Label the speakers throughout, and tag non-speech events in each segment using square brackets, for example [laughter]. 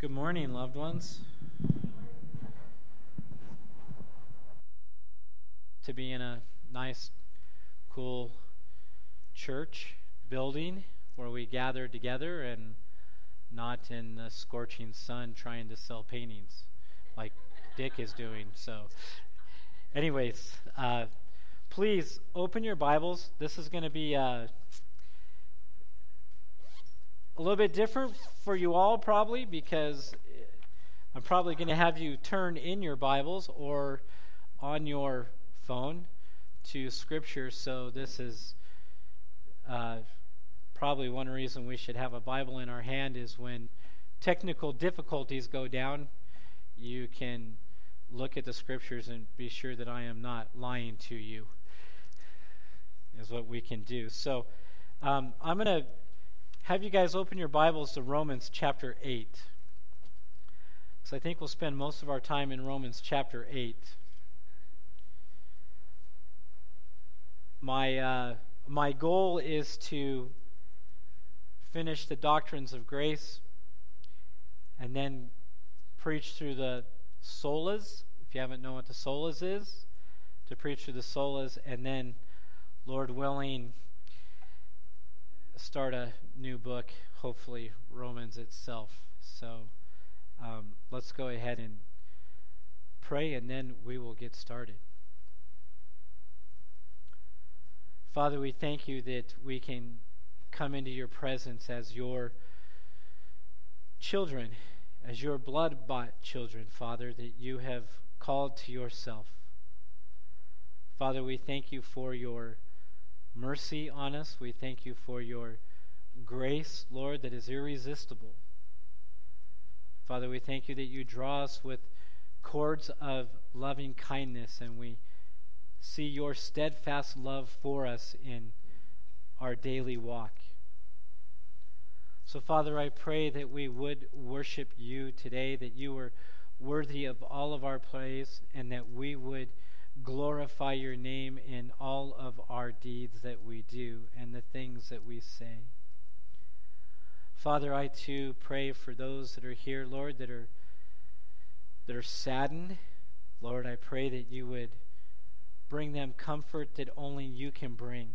Speaker 1: Good morning, loved ones. To be in a nice, cool church building where we gather together and not in the scorching sun trying to sell paintings like Dick is doing. So, anyways, uh, please open your Bibles. This is going to be. Uh, a little bit different for you all, probably, because I'm probably going to have you turn in your Bibles or on your phone to Scripture. So, this is uh, probably one reason we should have a Bible in our hand is when technical difficulties go down, you can look at the Scriptures and be sure that I am not lying to you, is what we can do. So, um, I'm going to have you guys open your Bibles to Romans chapter 8. Because I think we'll spend most of our time in Romans chapter 8. My, uh, my goal is to finish the doctrines of grace and then preach through the solas. If you haven't known what the solas is, to preach through the solas, and then, Lord willing, start a new book, hopefully, Romans itself. So um, let's go ahead and pray, and then we will get started. Father, we thank you that we can come into your presence as your children, as your blood bought children, Father, that you have called to yourself. Father, we thank you for your mercy on us. We thank you for your grace, Lord, that is irresistible. Father, we thank you that you draw us with cords of loving kindness, and we see your steadfast love for us in our daily walk. So, Father, I pray that we would worship you today, that you are worthy of all of our praise, and that we would glorify your name in all of our deeds that we do and the things that we say. Father, I too pray for those that are here, Lord, that are that are saddened. Lord, I pray that you would bring them comfort that only you can bring.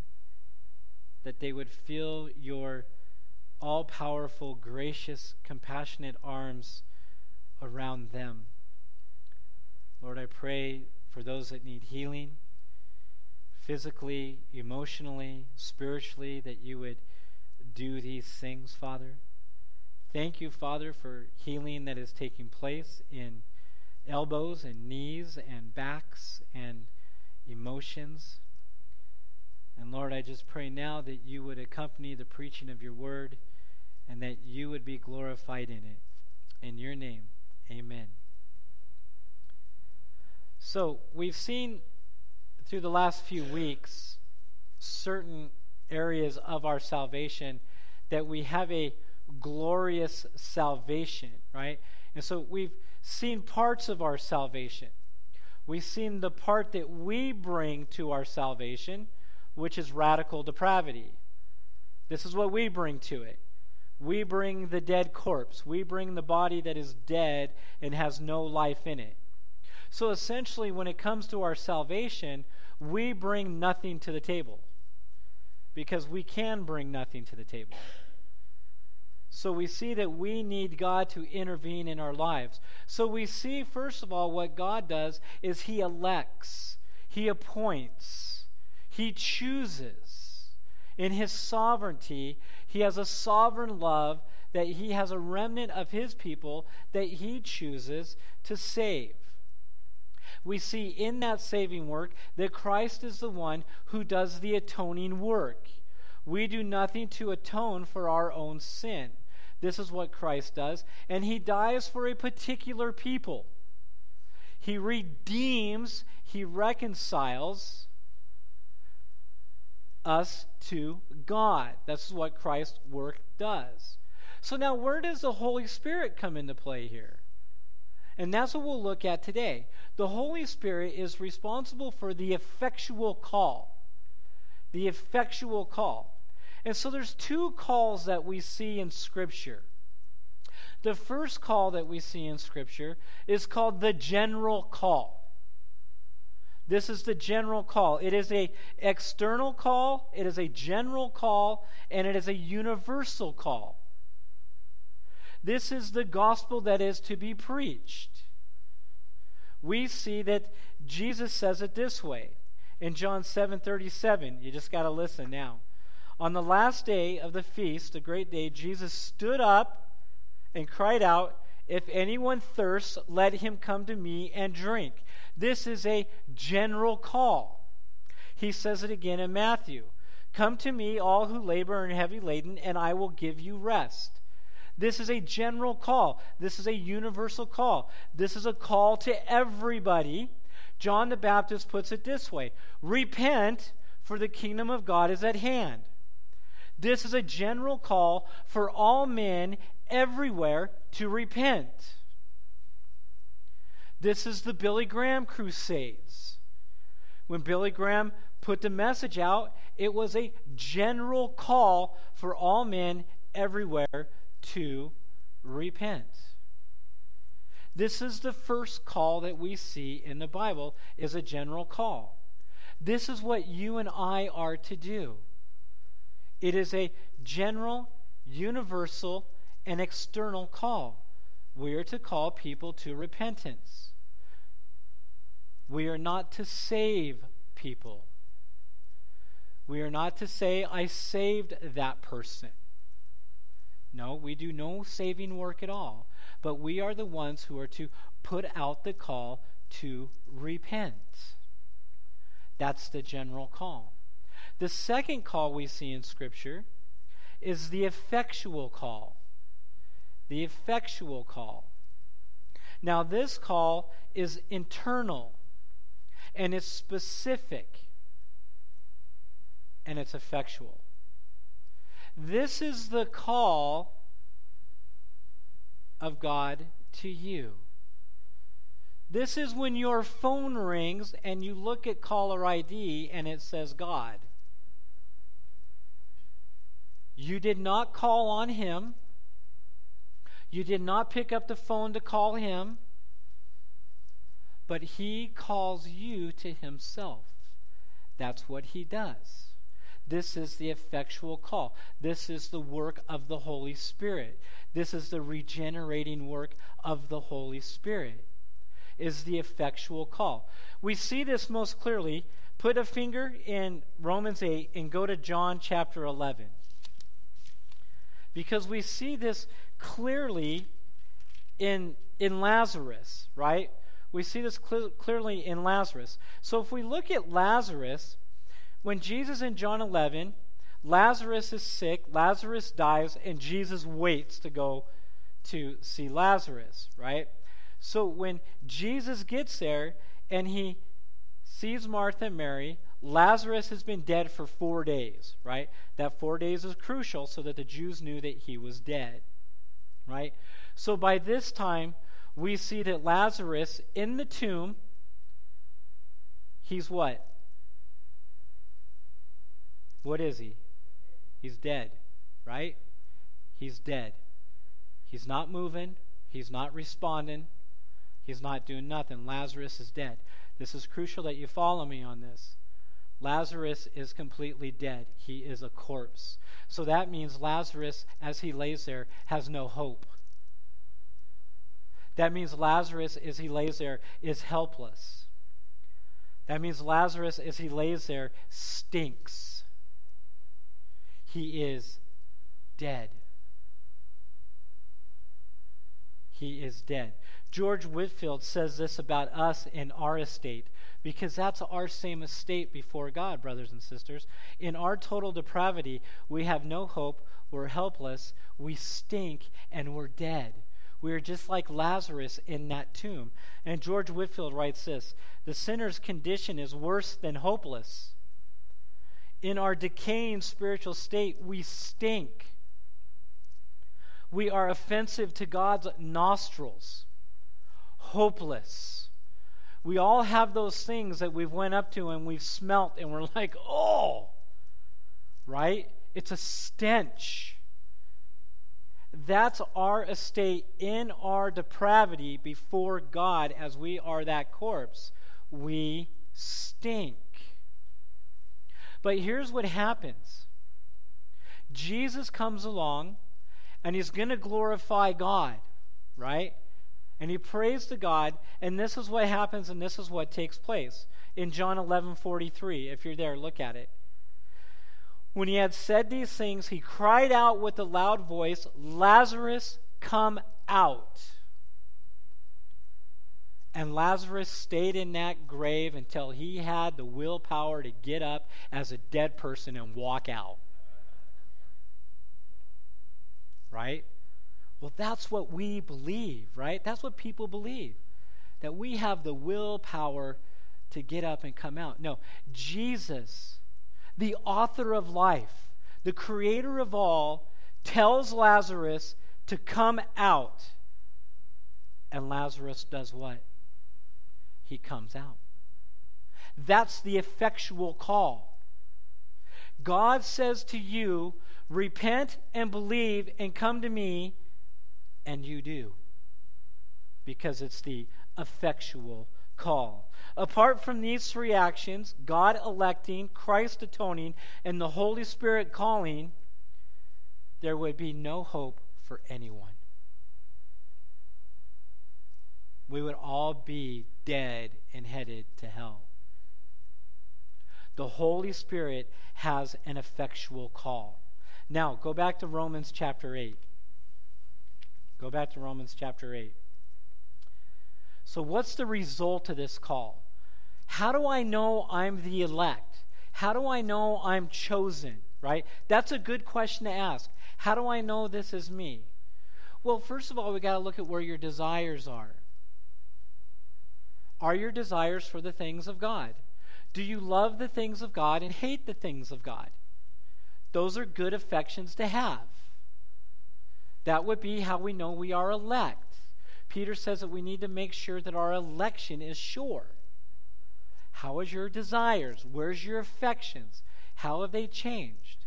Speaker 1: That they would feel your all powerful, gracious, compassionate arms around them. Lord, I pray for those that need healing, physically, emotionally, spiritually, that you would do these things, Father. Thank you, Father, for healing that is taking place in elbows and knees and backs and emotions. And Lord, I just pray now that you would accompany the preaching of your word and that you would be glorified in it. In your name, amen. So, we've seen through the last few weeks certain areas of our salvation that we have a glorious salvation, right? And so we've seen parts of our salvation. We've seen the part that we bring to our salvation, which is radical depravity. This is what we bring to it. We bring the dead corpse. We bring the body that is dead and has no life in it. So essentially, when it comes to our salvation, we bring nothing to the table because we can bring nothing to the table. So we see that we need God to intervene in our lives. So we see, first of all, what God does is He elects, He appoints, He chooses. In His sovereignty, He has a sovereign love that He has a remnant of His people that He chooses to save we see in that saving work that Christ is the one who does the atoning work. We do nothing to atone for our own sin. This is what Christ does, and he dies for a particular people. He redeems, he reconciles us to God. That's what Christ's work does. So now, where does the Holy Spirit come into play here? And that's what we'll look at today. The Holy Spirit is responsible for the effectual call. The effectual call. And so there's two calls that we see in Scripture. The first call that we see in Scripture is called the general call. This is the general call. It is a external call, it is a general call, and it is a universal call. This is the gospel that is to be preached. We see that Jesus says it this way in John 7:37. You just got to listen now. On the last day of the feast, the great day, Jesus stood up and cried out, If anyone thirsts, let him come to me and drink. This is a general call. He says it again in Matthew Come to me, all who labor and are heavy laden, and I will give you rest. This is a general call. This is a universal call. This is a call to everybody. John the Baptist puts it this way Repent, for the kingdom of God is at hand. This is a general call for all men everywhere to repent. This is the Billy Graham Crusades. When Billy Graham put the message out, it was a general call for all men everywhere to repent. This is the first call that we see in the Bible is a general call. This is what you and I are to do. It is a general, universal, and external call. We are to call people to repentance. We are not to save people. We are not to say, I saved that person. No, we do no saving work at all. But we are the ones who are to put out the call to repent. That's the general call. The second call we see in Scripture is the effectual call. The effectual call. Now, this call is internal and it's specific and it's effectual. This is the call of God to you. This is when your phone rings and you look at caller ID and it says God. You did not call on him. You did not pick up the phone to call him. But he calls you to himself. That's what he does. This is the effectual call. This is the work of the Holy Spirit. This is the regenerating work of the Holy Spirit. Is the effectual call. We see this most clearly. Put a finger in Romans 8 and go to John chapter 11 because we see this clearly in, in Lazarus, right? We see this cl- clearly in Lazarus. So if we look at Lazarus, when Jesus in John 11, Lazarus is sick, Lazarus dies, and Jesus waits to go to see Lazarus, right? So when Jesus gets there and he sees Martha and Mary, Lazarus has been dead for four days, right? That four days is crucial so that the Jews knew that he was dead, right? So by this time, we see that Lazarus in the tomb, he's what? What is he? He's dead, right? He's dead. He's not moving, he's not responding, he's not doing nothing. Lazarus is dead. This is crucial that you follow me on this. Lazarus is completely dead. He is a corpse. So that means Lazarus, as he lays there, has no hope. That means Lazarus, as he lays there, is helpless. That means Lazarus, as he lays there, stinks. He is dead. He is dead. George Whitefield says this about us in our estate because that's our same estate before God, brothers and sisters. In our total depravity, we have no hope, we're helpless, we stink, and we're dead. We are just like Lazarus in that tomb. And George Whitefield writes this The sinner's condition is worse than hopeless. In our decaying spiritual state, we stink. We are offensive to God's nostrils, hopeless we all have those things that we've went up to and we've smelt and we're [laughs] like, oh, right? It's a stench. That's our estate in our depravity before God as we are that corpse. We stink. But here's what happens Jesus comes along and he's going to glorify God, right? And he prays to God, and this is what happens and this is what takes place. In John 11 43, if you're there, look at it. When he had said these things, he cried out with a loud voice, Lazarus, come out. And Lazarus stayed in that grave until he had the willpower to get up as a dead person and walk out. Right? Well, that's what we believe, right? That's what people believe. That we have the willpower to get up and come out. No, Jesus, the author of life, the creator of all, tells Lazarus to come out. And Lazarus does what? He comes out. That's the effectual call. God says to you, Repent and believe and come to me, and you do. Because it's the effectual call. Apart from these three actions God electing, Christ atoning, and the Holy Spirit calling there would be no hope for anyone. We would all be dead and headed to hell. The Holy Spirit has an effectual call. Now, go back to Romans chapter 8. Go back to Romans chapter 8. So, what's the result of this call? How do I know I'm the elect? How do I know I'm chosen? Right? That's a good question to ask. How do I know this is me? Well, first of all, we got to look at where your desires are. Are your desires for the things of God? Do you love the things of God and hate the things of God? Those are good affections to have. That would be how we know we are elect. Peter says that we need to make sure that our election is sure. How is your desires? Where's your affections? How have they changed?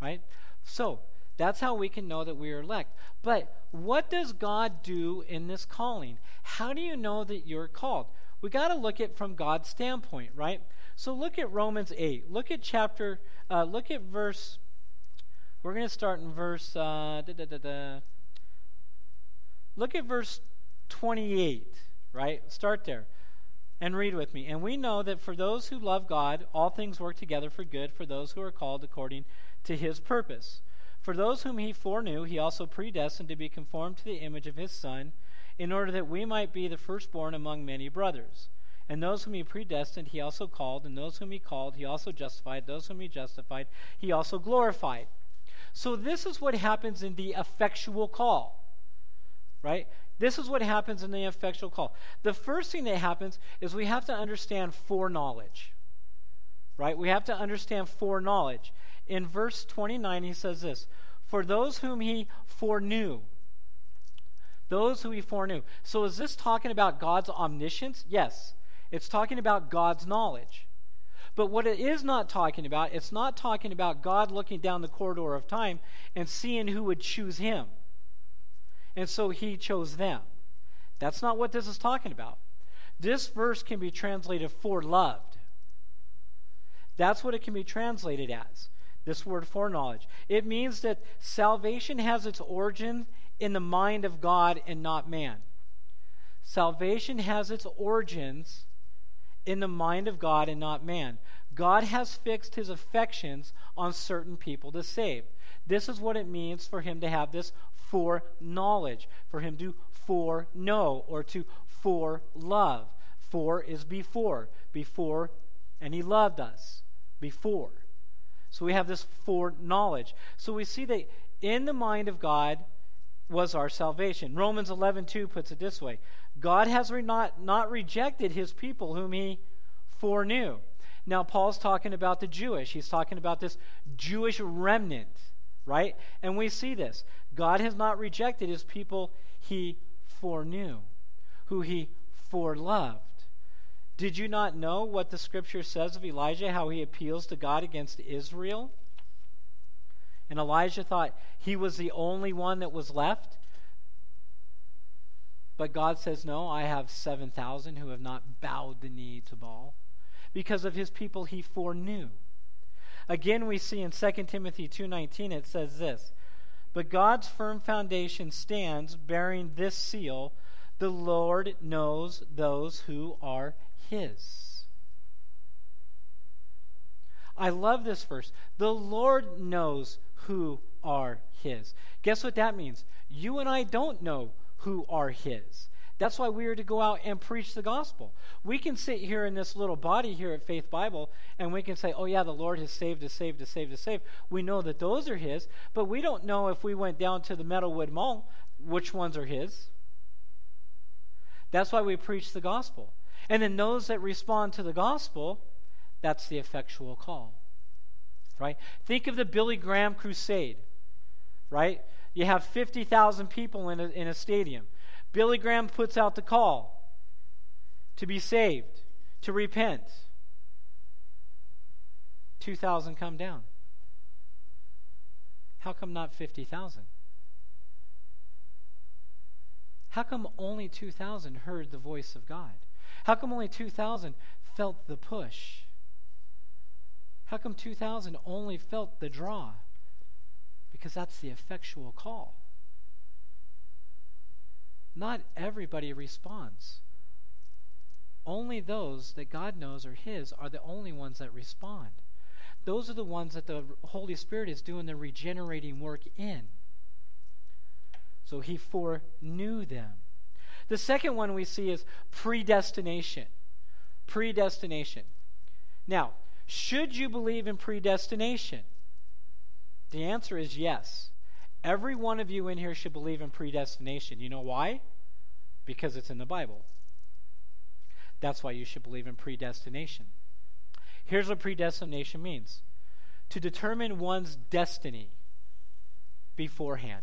Speaker 1: Right? So, that's how we can know that we are elect. But what does God do in this calling? How do you know that you're called? We got to look at from God's standpoint, right? So look at Romans 8. Look at chapter, uh, look at verse, we're going to start in verse, uh, da, da, da, look at verse 28, right? Start there and read with me. And we know that for those who love God, all things work together for good for those who are called according to his purpose. For those whom he foreknew, he also predestined to be conformed to the image of his Son, in order that we might be the firstborn among many brothers. And those whom he predestined, he also called, and those whom he called, he also justified, those whom he justified, he also glorified. So, this is what happens in the effectual call, right? This is what happens in the effectual call. The first thing that happens is we have to understand foreknowledge, right? We have to understand foreknowledge. In verse 29, he says this For those whom he foreknew, those who he foreknew. So is this talking about God's omniscience? Yes. It's talking about God's knowledge. But what it is not talking about, it's not talking about God looking down the corridor of time and seeing who would choose him. And so he chose them. That's not what this is talking about. This verse can be translated for loved. That's what it can be translated as. This word foreknowledge. It means that salvation has its origin in the mind of God and not man. Salvation has its origins in the mind of God and not man. God has fixed his affections on certain people to save. This is what it means for him to have this foreknowledge, for him to foreknow or to for love. For is before, before, and he loved us before. So we have this foreknowledge. So we see that in the mind of God was our salvation. Romans 11:2 puts it this way: God has re- not not rejected his people whom he foreknew. Now Paul's talking about the Jewish. He's talking about this Jewish remnant, right? And we see this. God has not rejected his people he foreknew, who he foreloved. Did you not know what the scripture says of Elijah, how he appeals to God against Israel? And Elijah thought he was the only one that was left. But God says, No, I have 7,000 who have not bowed the knee to Baal because of his people he foreknew. Again, we see in 2 Timothy 2.19, it says this, But God's firm foundation stands bearing this seal, the Lord knows those who are his. I love this verse. The Lord knows who are his. Guess what that means? You and I don't know who are his. That's why we are to go out and preach the gospel. We can sit here in this little body here at Faith Bible and we can say, oh, yeah, the Lord has saved us, saved us, saved us, saved. We know that those are His, but we don't know if we went down to the Meadowood Mall which ones are His. That's why we preach the gospel. And then those that respond to the gospel, that's the effectual call. Right? Think of the Billy Graham crusade. Right? You have 50,000 people in a, in a stadium. Billy Graham puts out the call to be saved, to repent. 2,000 come down. How come not 50,000? How come only 2,000 heard the voice of God? How come only 2,000 felt the push? How come 2,000 only felt the draw? Because that's the effectual call. Not everybody responds. Only those that God knows are His are the only ones that respond. Those are the ones that the Holy Spirit is doing the regenerating work in. So He foreknew them. The second one we see is predestination. Predestination. Now, should you believe in predestination? The answer is yes. Every one of you in here should believe in predestination. You know why? Because it's in the Bible. That's why you should believe in predestination. Here's what predestination means to determine one's destiny beforehand.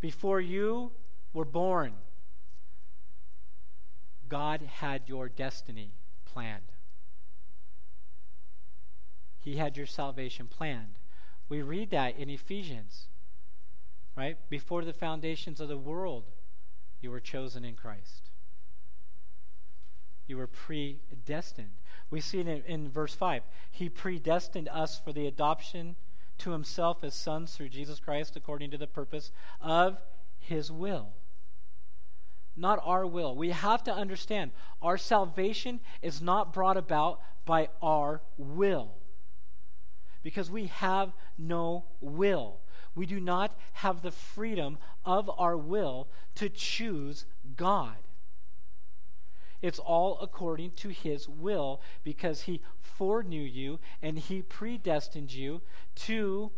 Speaker 1: Before you were born, God had your destiny planned. He had your salvation planned. We read that in Ephesians, right? Before the foundations of the world, you were chosen in Christ. You were predestined. We see it in, in verse 5. He predestined us for the adoption to himself as sons through Jesus Christ according to the purpose of his will. Not our will. We have to understand our salvation is not brought about by our will because we have no will. We do not have the freedom of our will to choose God. It's all according to His will because He foreknew you and He predestined you to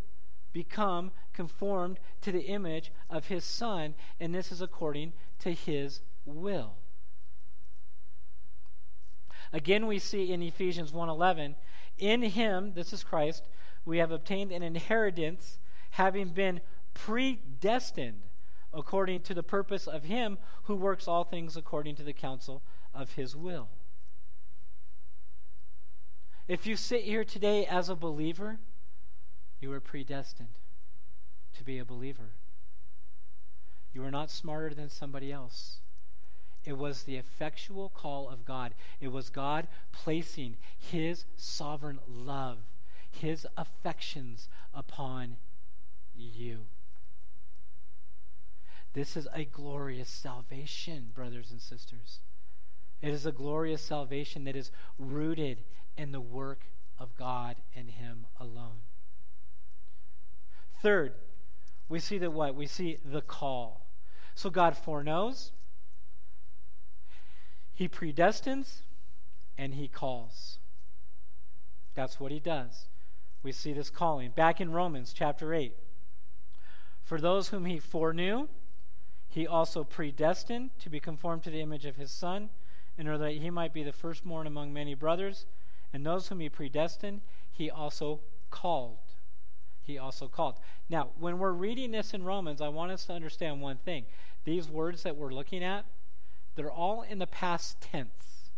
Speaker 1: become conformed to the image of His Son, and this is according to His will. Again, we see in Ephesians 1:11, in Him, this is Christ, we have obtained an inheritance, having been predestined according to the purpose of Him who works all things according to the counsel of His will. If you sit here today as a believer, you are predestined to be a believer. You are not smarter than somebody else. It was the effectual call of God. It was God placing His sovereign love his affections upon you. This is a glorious salvation, brothers and sisters. It is a glorious salvation that is rooted in the work of God and Him alone. Third, we see that what? We see the call. So God foreknows, He predestines, and He calls. That's what He does we see this calling. Back in Romans chapter 8. For those whom he foreknew, he also predestined to be conformed to the image of his Son, in order that he might be the firstborn among many brothers. And those whom he predestined, he also called. He also called. Now, when we're reading this in Romans, I want us to understand one thing. These words that we're looking at, they're all in the past tense.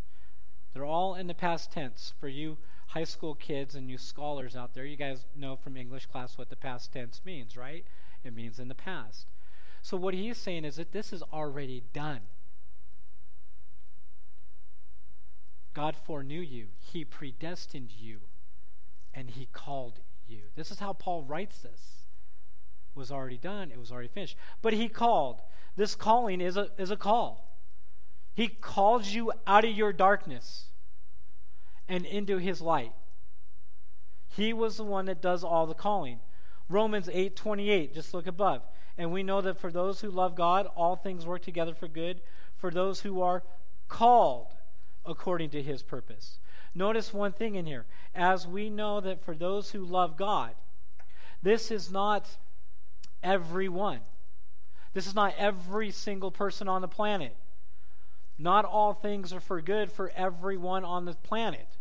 Speaker 1: They're all in the past tense for you high school kids and you scholars out there, you guys know from English class what the past tense means, right? It means in the past. So what he's saying is that this is already done. God foreknew you, He predestined you, and He called you. This is how Paul writes this. It was already done, it was already finished. But He called. This calling is a, is a call. He calls you out of your darkness and into His light. He was the one that does all the calling. Romans 8 28, just look above. And we know that for those who love God, all things work together for good, for those who are called according to his purpose. Notice one thing in here. As we know that for those who love God, this is not everyone. This is not every single person on the planet. Not all things are for good for everyone on the planet,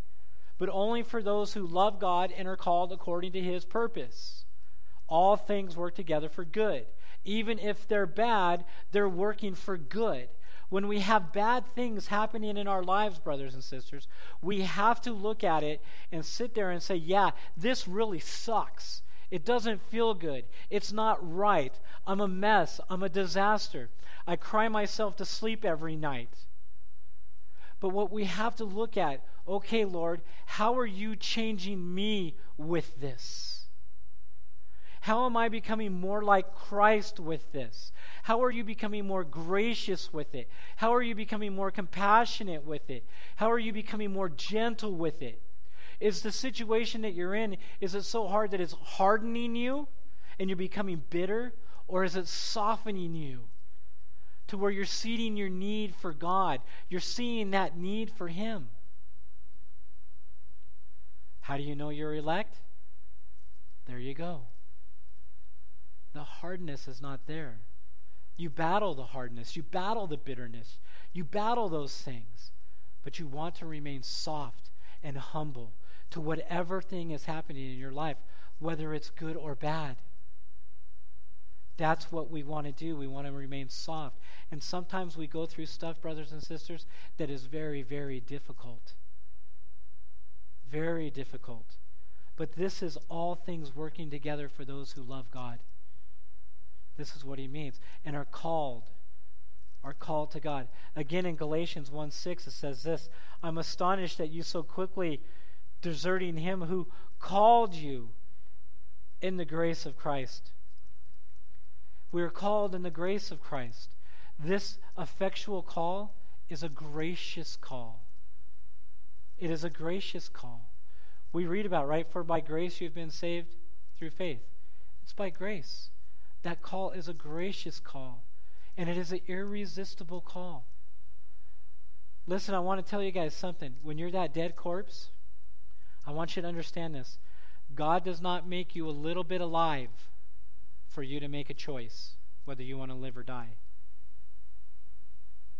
Speaker 1: but only for those who love God and are called according to his purpose. All things work together for good. Even if they're bad, they're working for good. When we have bad things happening in our lives, brothers and sisters, we have to look at it and sit there and say, yeah, this really sucks. It doesn't feel good. It's not right. I'm a mess. I'm a disaster. I cry myself to sleep every night. But what we have to look at, okay, Lord, how are you changing me with this? How am I becoming more like Christ with this? How are you becoming more gracious with it? How are you becoming more compassionate with it? How are you becoming more gentle with it? Is the situation that you're in is it so hard that it's hardening you and you're becoming bitter or is it softening you to where you're seeing your need for God? You're seeing that need for him. How do you know you're elect? There you go the hardness is not there. You battle the hardness, you battle the bitterness, you battle those things, but you want to remain soft and humble to whatever thing is happening in your life, whether it's good or bad. That's what we want to do. We want to remain soft. And sometimes we go through stuff, brothers and sisters, that is very, very difficult. Very difficult. But this is all things working together for those who love God. This is what he means. And are called. Are called to God. Again in Galatians 1 6, it says this I'm astonished that you so quickly deserting him who called you in the grace of Christ. We are called in the grace of Christ. This effectual call is a gracious call. It is a gracious call. We read about, right? For by grace you've been saved through faith. It's by grace. That call is a gracious call, and it is an irresistible call. Listen, I want to tell you guys something. When you're that dead corpse, I want you to understand this. God does not make you a little bit alive for you to make a choice whether you want to live or die.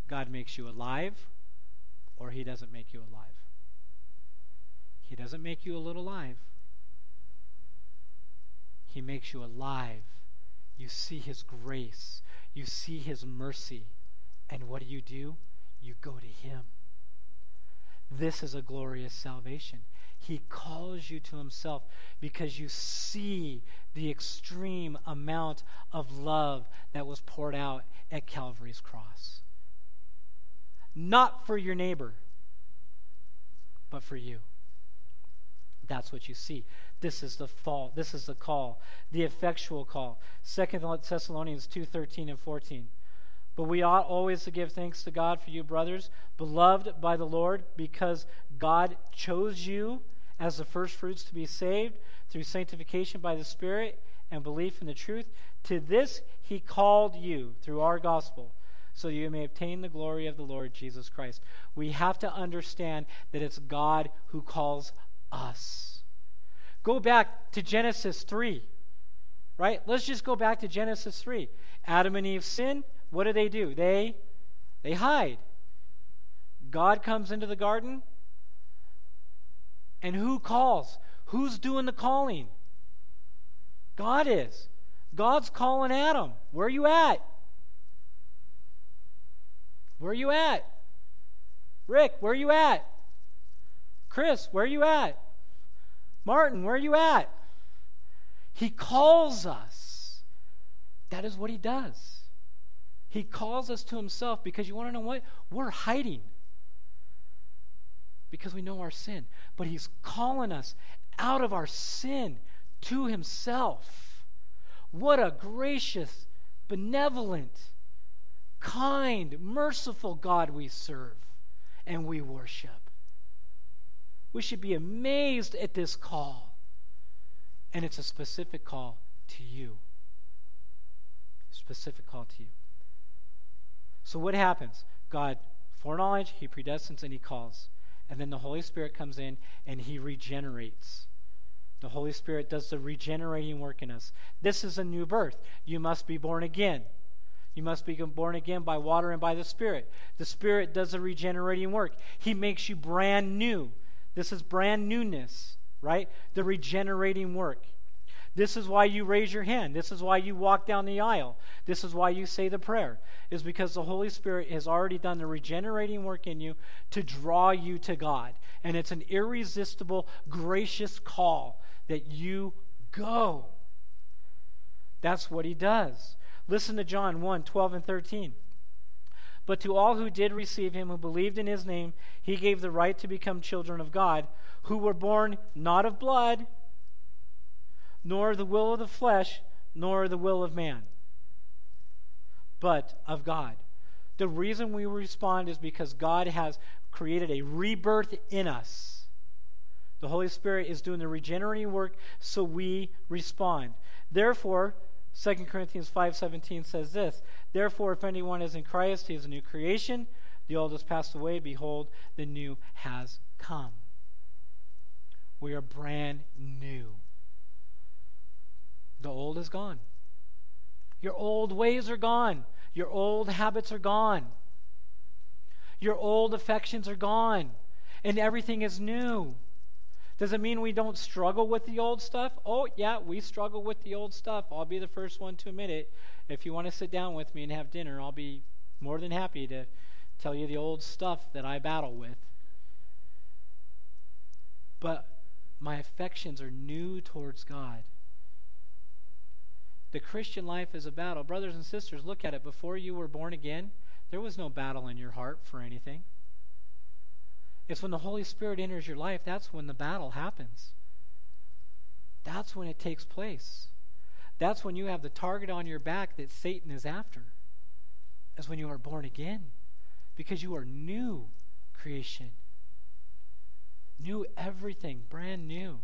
Speaker 1: God makes you alive or he doesn't make you alive. He doesn't make you a little alive. He makes you alive you see His grace, you see His mercy, and what do you do? You go to Him. This is a glorious salvation. He calls you to Himself because you see the extreme amount of love that was poured out at Calvary's cross. Not for your neighbor, but for you. That's what you see. This is the fall. This is the call, the effectual call. Second Thessalonians 2 13 and 14. But we ought always to give thanks to God for you, brothers, beloved by the Lord, because God chose you as the first fruits to be saved through sanctification by the Spirit and belief in the truth. To this he called you through our gospel, so you may obtain the glory of the Lord Jesus Christ. We have to understand that it's God who calls us. Go back to Genesis 3, right? Let's just go back to Genesis 3. Adam and Eve sin. What do they do? They they hide. God comes into the garden. And who calls? Who's doing the calling? God is. God's calling Adam. Where are you at? Where are you at? Rick, where are you at? Chris, where are you at? Martin, where are you at? He calls us. That is what he does. He calls us to himself because you want to know what? We're hiding because we know our sin. But he's calling us out of our sin to himself. What a gracious, benevolent, kind, merciful God we serve and we worship. We should be amazed at this call. And it's a specific call to you. Specific call to you. So, what happens? God foreknowledge, He predestines, and He calls. And then the Holy Spirit comes in and He regenerates. The Holy Spirit does the regenerating work in us. This is a new birth. You must be born again. You must be born again by water and by the Spirit. The Spirit does the regenerating work. He makes you brand new. This is brand newness, right? The regenerating work. This is why you raise your hand. This is why you walk down the aisle. This is why you say the prayer, is because the Holy Spirit has already done the regenerating work in you to draw you to God. And it's an irresistible, gracious call that you go. That's what he does. Listen to John 1 12 and 13. But to all who did receive him, who believed in his name, he gave the right to become children of God, who were born not of blood, nor the will of the flesh, nor the will of man, but of God. The reason we respond is because God has created a rebirth in us. The Holy Spirit is doing the regenerating work, so we respond. Therefore, 2 Corinthians 5:17 says this, "Therefore if anyone is in Christ, he is a new creation; the old has passed away; behold, the new has come." We are brand new. The old is gone. Your old ways are gone. Your old habits are gone. Your old affections are gone. And everything is new. Does it mean we don't struggle with the old stuff? Oh, yeah, we struggle with the old stuff. I'll be the first one to admit it. If you want to sit down with me and have dinner, I'll be more than happy to tell you the old stuff that I battle with. But my affections are new towards God. The Christian life is a battle. Brothers and sisters, look at it. Before you were born again, there was no battle in your heart for anything. It's when the Holy Spirit enters your life, that's when the battle happens. That's when it takes place. That's when you have the target on your back that Satan is after. As when you are born again. Because you are new creation. New everything, brand new.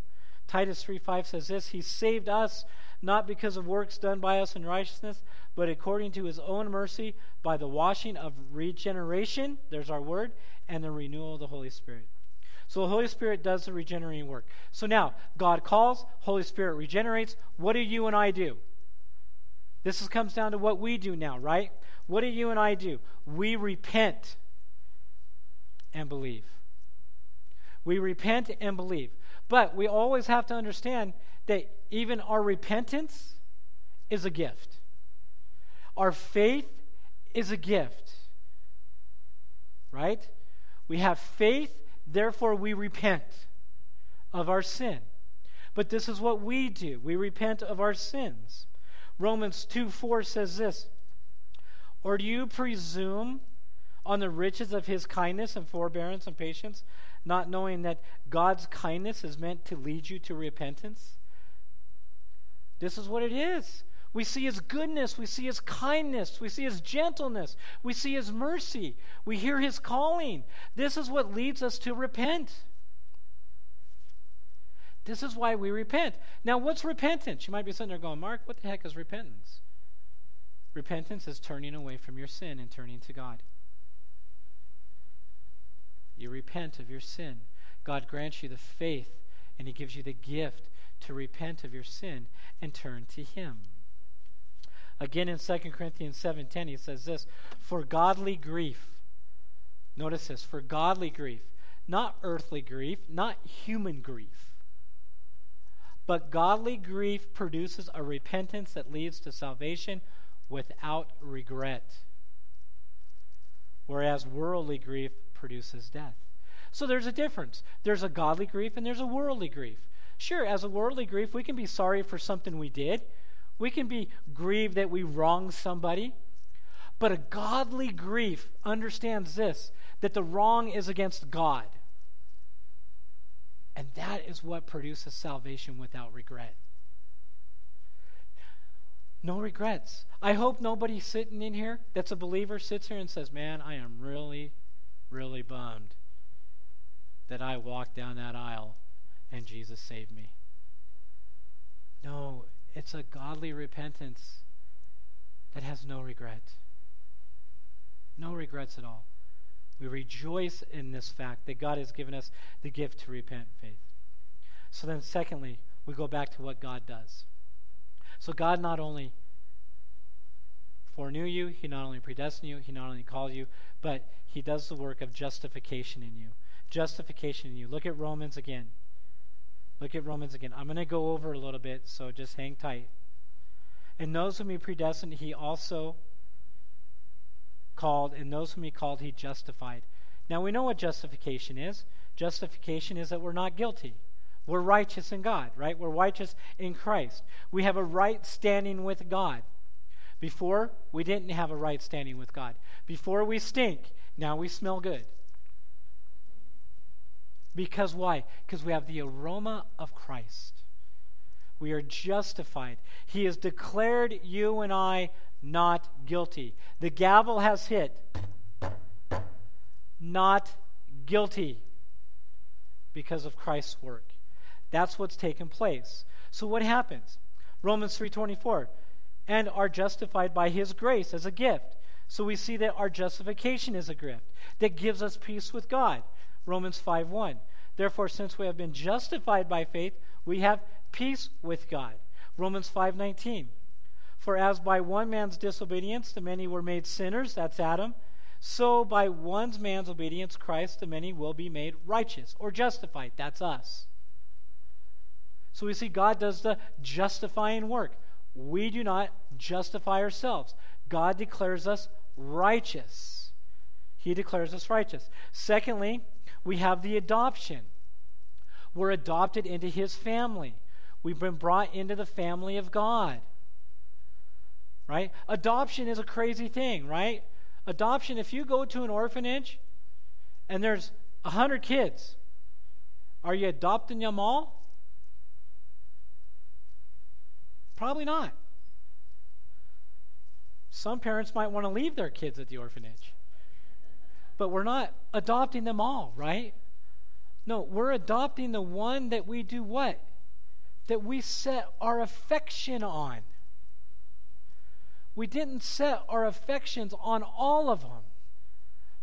Speaker 1: Titus 3 5 says this He saved us not because of works done by us in righteousness, but according to his own mercy by the washing of regeneration, there's our word, and the renewal of the Holy Spirit. So the Holy Spirit does the regenerating work. So now, God calls, Holy Spirit regenerates. What do you and I do? This is, comes down to what we do now, right? What do you and I do? We repent and believe. We repent and believe. But we always have to understand that even our repentance is a gift. Our faith is a gift. Right? We have faith, therefore we repent of our sin. But this is what we do we repent of our sins. Romans 2 4 says this Or do you presume on the riches of his kindness and forbearance and patience, not knowing that God's kindness is meant to lead you to repentance? This is what it is. We see his goodness, we see his kindness, we see his gentleness, we see his mercy, we hear his calling. This is what leads us to repent. This is why we repent. Now, what's repentance? You might be sitting there going, Mark, what the heck is repentance? Repentance is turning away from your sin and turning to God. You repent of your sin. God grants you the faith and He gives you the gift to repent of your sin and turn to Him. Again in 2 Corinthians 7:10 he says this, "For godly grief." Notice this, "For godly grief, not earthly grief, not human grief. But godly grief produces a repentance that leads to salvation without regret. Whereas worldly grief produces death. So there's a difference. There's a godly grief and there's a worldly grief. Sure, as a worldly grief, we can be sorry for something we did. We can be grieved that we wronged somebody. But a godly grief understands this that the wrong is against God. And that is what produces salvation without regret. No regrets. I hope nobody sitting in here that's a believer sits here and says, Man, I am really, really bummed that I walked down that aisle and Jesus saved me. No, it's a godly repentance that has no regret. No regrets at all. We rejoice in this fact that God has given us the gift to repent faith. So then, secondly, we go back to what God does. So God not only foreknew you, He not only predestined you, He not only called you, but He does the work of justification in you. Justification in you. Look at Romans again. Look at Romans again. I'm going to go over a little bit, so just hang tight. And those whom He predestined, He also called, and those whom He called, He justified. Now we know what justification is. Justification is that we're not guilty. We're righteous in God, right? We're righteous in Christ. We have a right standing with God. Before, we didn't have a right standing with God. Before, we stink. Now we smell good. Because why? Because we have the aroma of Christ. We are justified. He has declared you and I not guilty. The gavel has hit. Not guilty because of Christ's work. That's what's taken place. So what happens? Romans 3:24 and are justified by his grace as a gift. So we see that our justification is a gift that gives us peace with God. Romans 5:1. Therefore since we have been justified by faith, we have peace with God. Romans 5:19. For as by one man's disobedience the many were made sinners, that's Adam, so by one man's obedience Christ the many will be made righteous or justified, that's us. So we see God does the justifying work. We do not justify ourselves. God declares us righteous. He declares us righteous. Secondly, we have the adoption. We're adopted into his family. We've been brought into the family of God. Right? Adoption is a crazy thing, right? Adoption, if you go to an orphanage and there's a hundred kids, are you adopting them all? Probably not. Some parents might want to leave their kids at the orphanage. But we're not adopting them all, right? No, we're adopting the one that we do what? That we set our affection on. We didn't set our affections on all of them,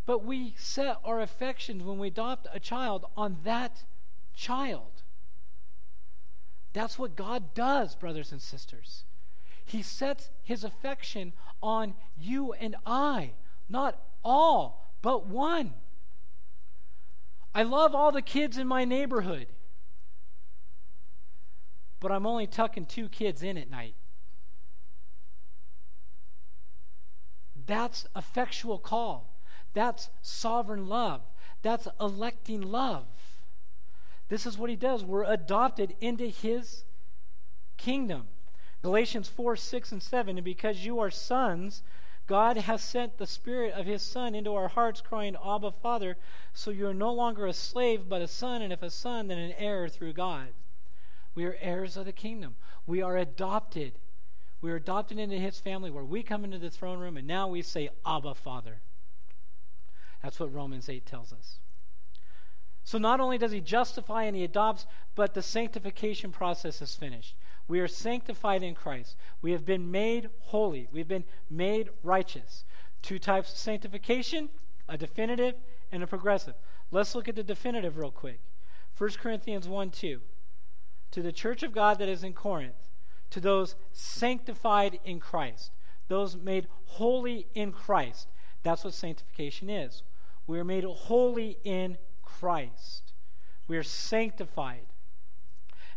Speaker 1: but we set our affections when we adopt a child on that child. That's what God does, brothers and sisters. He sets his affection on you and I, not all, but one. I love all the kids in my neighborhood, but I'm only tucking two kids in at night. That's effectual call. That's sovereign love. That's electing love. This is what he does. We're adopted into his kingdom. Galatians 4 6 and 7. And because you are sons, God has sent the Spirit of His Son into our hearts, crying, Abba, Father. So you are no longer a slave, but a son, and if a son, then an heir through God. We are heirs of the kingdom. We are adopted. We are adopted into His family where we come into the throne room and now we say, Abba, Father. That's what Romans 8 tells us. So not only does he justify and he adopts, but the sanctification process is finished. We are sanctified in Christ. We have been made holy. We've been made righteous. Two types of sanctification a definitive and a progressive. Let's look at the definitive real quick. 1 Corinthians 1 2. To the church of God that is in Corinth, to those sanctified in Christ, those made holy in Christ. That's what sanctification is. We are made holy in Christ. We are sanctified.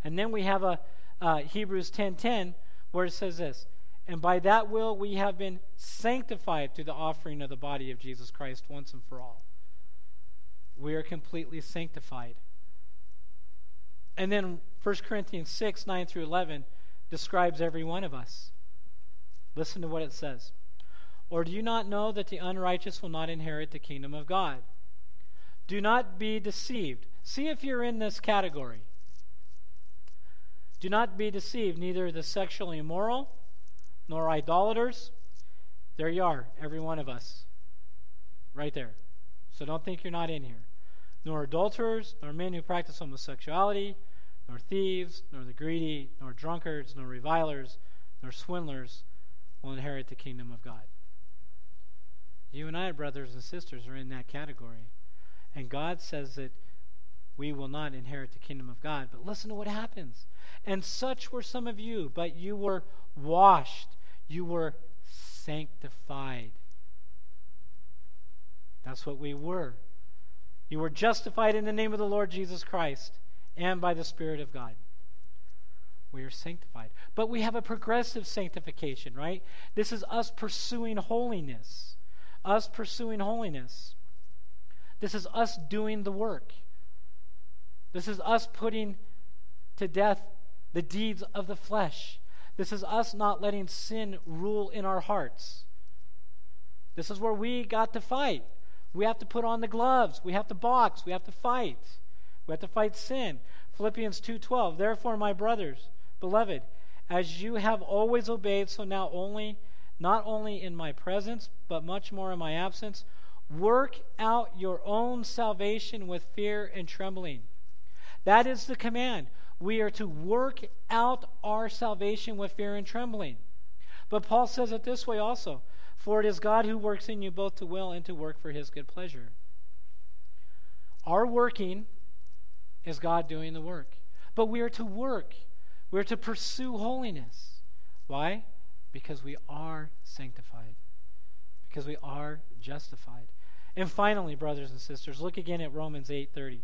Speaker 1: And then we have a uh, Hebrews 10:10 where it says this, and by that will we have been sanctified through the offering of the body of Jesus Christ once and for all. We are completely sanctified. And then 1 Corinthians 6 9 through 11 describes every one of us. Listen to what it says. Or do you not know that the unrighteous will not inherit the kingdom of God? Do not be deceived. See if you're in this category. Do not be deceived, neither the sexually immoral, nor idolaters. There you are, every one of us. Right there. So don't think you're not in here. Nor adulterers, nor men who practice homosexuality, nor thieves, nor the greedy, nor drunkards, nor revilers, nor swindlers will inherit the kingdom of God. You and I, brothers and sisters, are in that category. And God says that we will not inherit the kingdom of God. But listen to what happens. And such were some of you, but you were washed, you were sanctified. That's what we were. You were justified in the name of the Lord Jesus Christ and by the Spirit of God. We are sanctified. But we have a progressive sanctification, right? This is us pursuing holiness. Us pursuing holiness. This is us doing the work. This is us putting to death the deeds of the flesh. This is us not letting sin rule in our hearts. This is where we got to fight. We have to put on the gloves. We have to box. We have to fight. We have to fight sin. Philippians 2:12 Therefore my brothers beloved as you have always obeyed so now only not only in my presence but much more in my absence work out your own salvation with fear and trembling. That is the command. We are to work out our salvation with fear and trembling. But Paul says it this way also For it is God who works in you both to will and to work for his good pleasure. Our working is God doing the work. But we are to work, we are to pursue holiness. Why? Because we are sanctified, because we are justified. And finally, brothers and sisters, look again at Romans 8:30.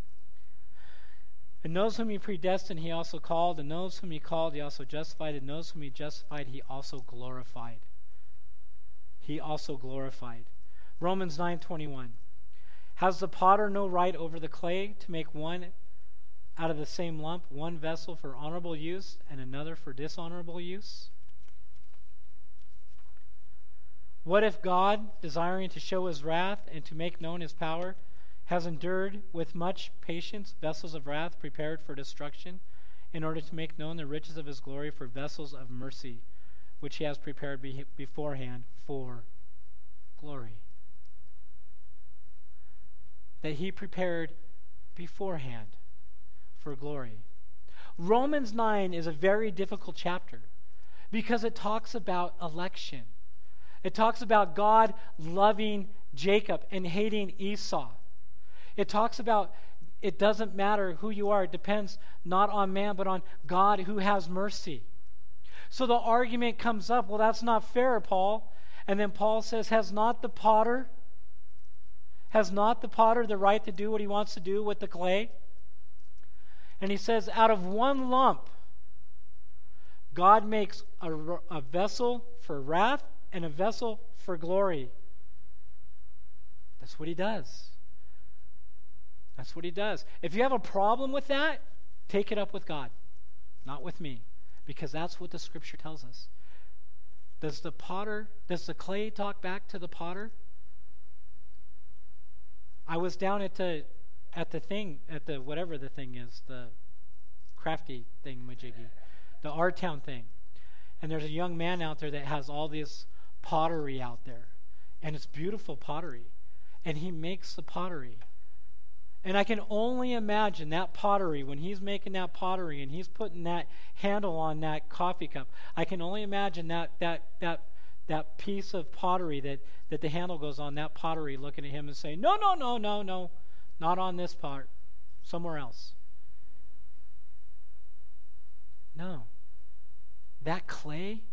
Speaker 1: And those whom he predestined, he also called. And those whom he called, he also justified. And those whom he justified, he also glorified. He also glorified. Romans 9:21. Has the potter no right over the clay to make one out of the same lump, one vessel for honorable use and another for dishonorable use? What if God, desiring to show his wrath and to make known his power, has endured with much patience vessels of wrath prepared for destruction, in order to make known the riches of his glory for vessels of mercy, which he has prepared be- beforehand for glory. That he prepared beforehand for glory. Romans 9 is a very difficult chapter because it talks about election. It talks about God loving Jacob and hating Esau. It talks about it doesn't matter who you are, it depends not on man, but on God who has mercy. So the argument comes up well, that's not fair, Paul. And then Paul says, Has not the potter, has not the potter the right to do what he wants to do with the clay? And he says, Out of one lump, God makes a, a vessel for wrath and a vessel for glory. That's what he does. That's what he does. If you have a problem with that, take it up with God, not with me, because that's what the scripture tells us. Does the potter, does the clay talk back to the potter? I was down at the at the thing, at the whatever the thing is, the crafty thing, majiggy, the art town thing. And there's a young man out there that has all this pottery out there. And it's beautiful pottery. And he makes the pottery. And I can only imagine that pottery, when he's making that pottery and he's putting that handle on that coffee cup, I can only imagine that, that, that, that piece of pottery that, that the handle goes on, that pottery looking at him and saying, No, no, no, no, no, not on this part, somewhere else. No. That clay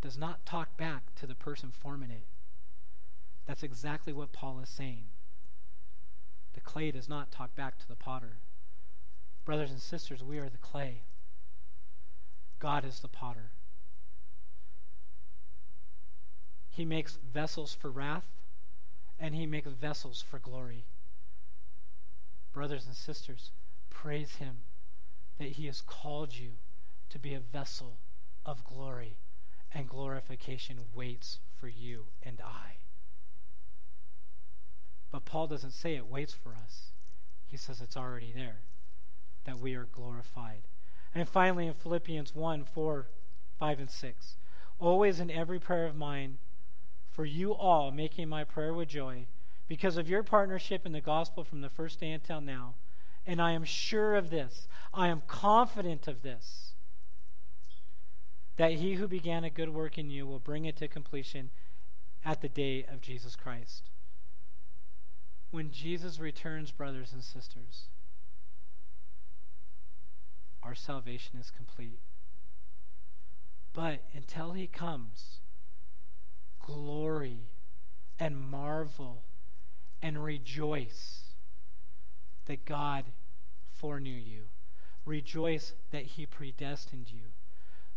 Speaker 1: does not talk back to the person forming it. That's exactly what Paul is saying. The clay does not talk back to the potter. Brothers and sisters, we are the clay. God is the potter. He makes vessels for wrath, and he makes vessels for glory. Brothers and sisters, praise him that He has called you to be a vessel of glory, and glorification waits for you and I. But Paul doesn't say it waits for us, he says it's already there, that we are glorified. And finally, in Philippians 1 4, 5, and 6, always in every prayer of mine, for you all, making my prayer with joy, because of your partnership in the gospel from the first day until now. And I am sure of this, I am confident of this, that he who began a good work in you will bring it to completion at the day of Jesus Christ. When Jesus returns, brothers and sisters, our salvation is complete. But until he comes, glory and marvel and rejoice that God foreknew you. Rejoice that he predestined you.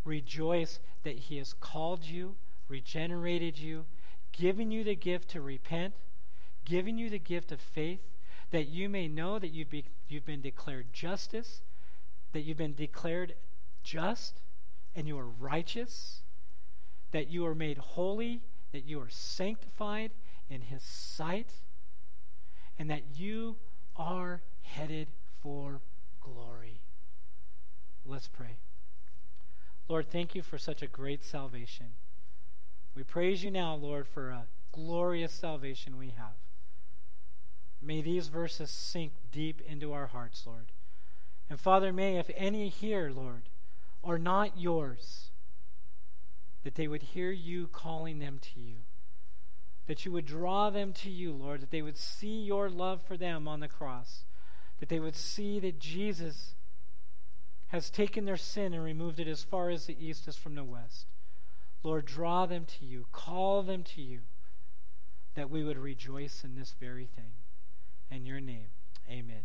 Speaker 1: Rejoice that he has called you, regenerated you, given you the gift to repent giving you the gift of faith that you may know that you've, be, you've been declared justice, that you've been declared just, and you are righteous, that you are made holy, that you are sanctified in His sight, and that you are headed for glory. Let's pray. Lord, thank you for such a great salvation. We praise you now, Lord, for a glorious salvation we have. May these verses sink deep into our hearts, Lord. And Father, may if any here, Lord, are not yours, that they would hear you calling them to you. That you would draw them to you, Lord, that they would see your love for them on the cross, that they would see that Jesus has taken their sin and removed it as far as the east is from the west. Lord, draw them to you, call them to you, that we would rejoice in this very thing. In your name, amen.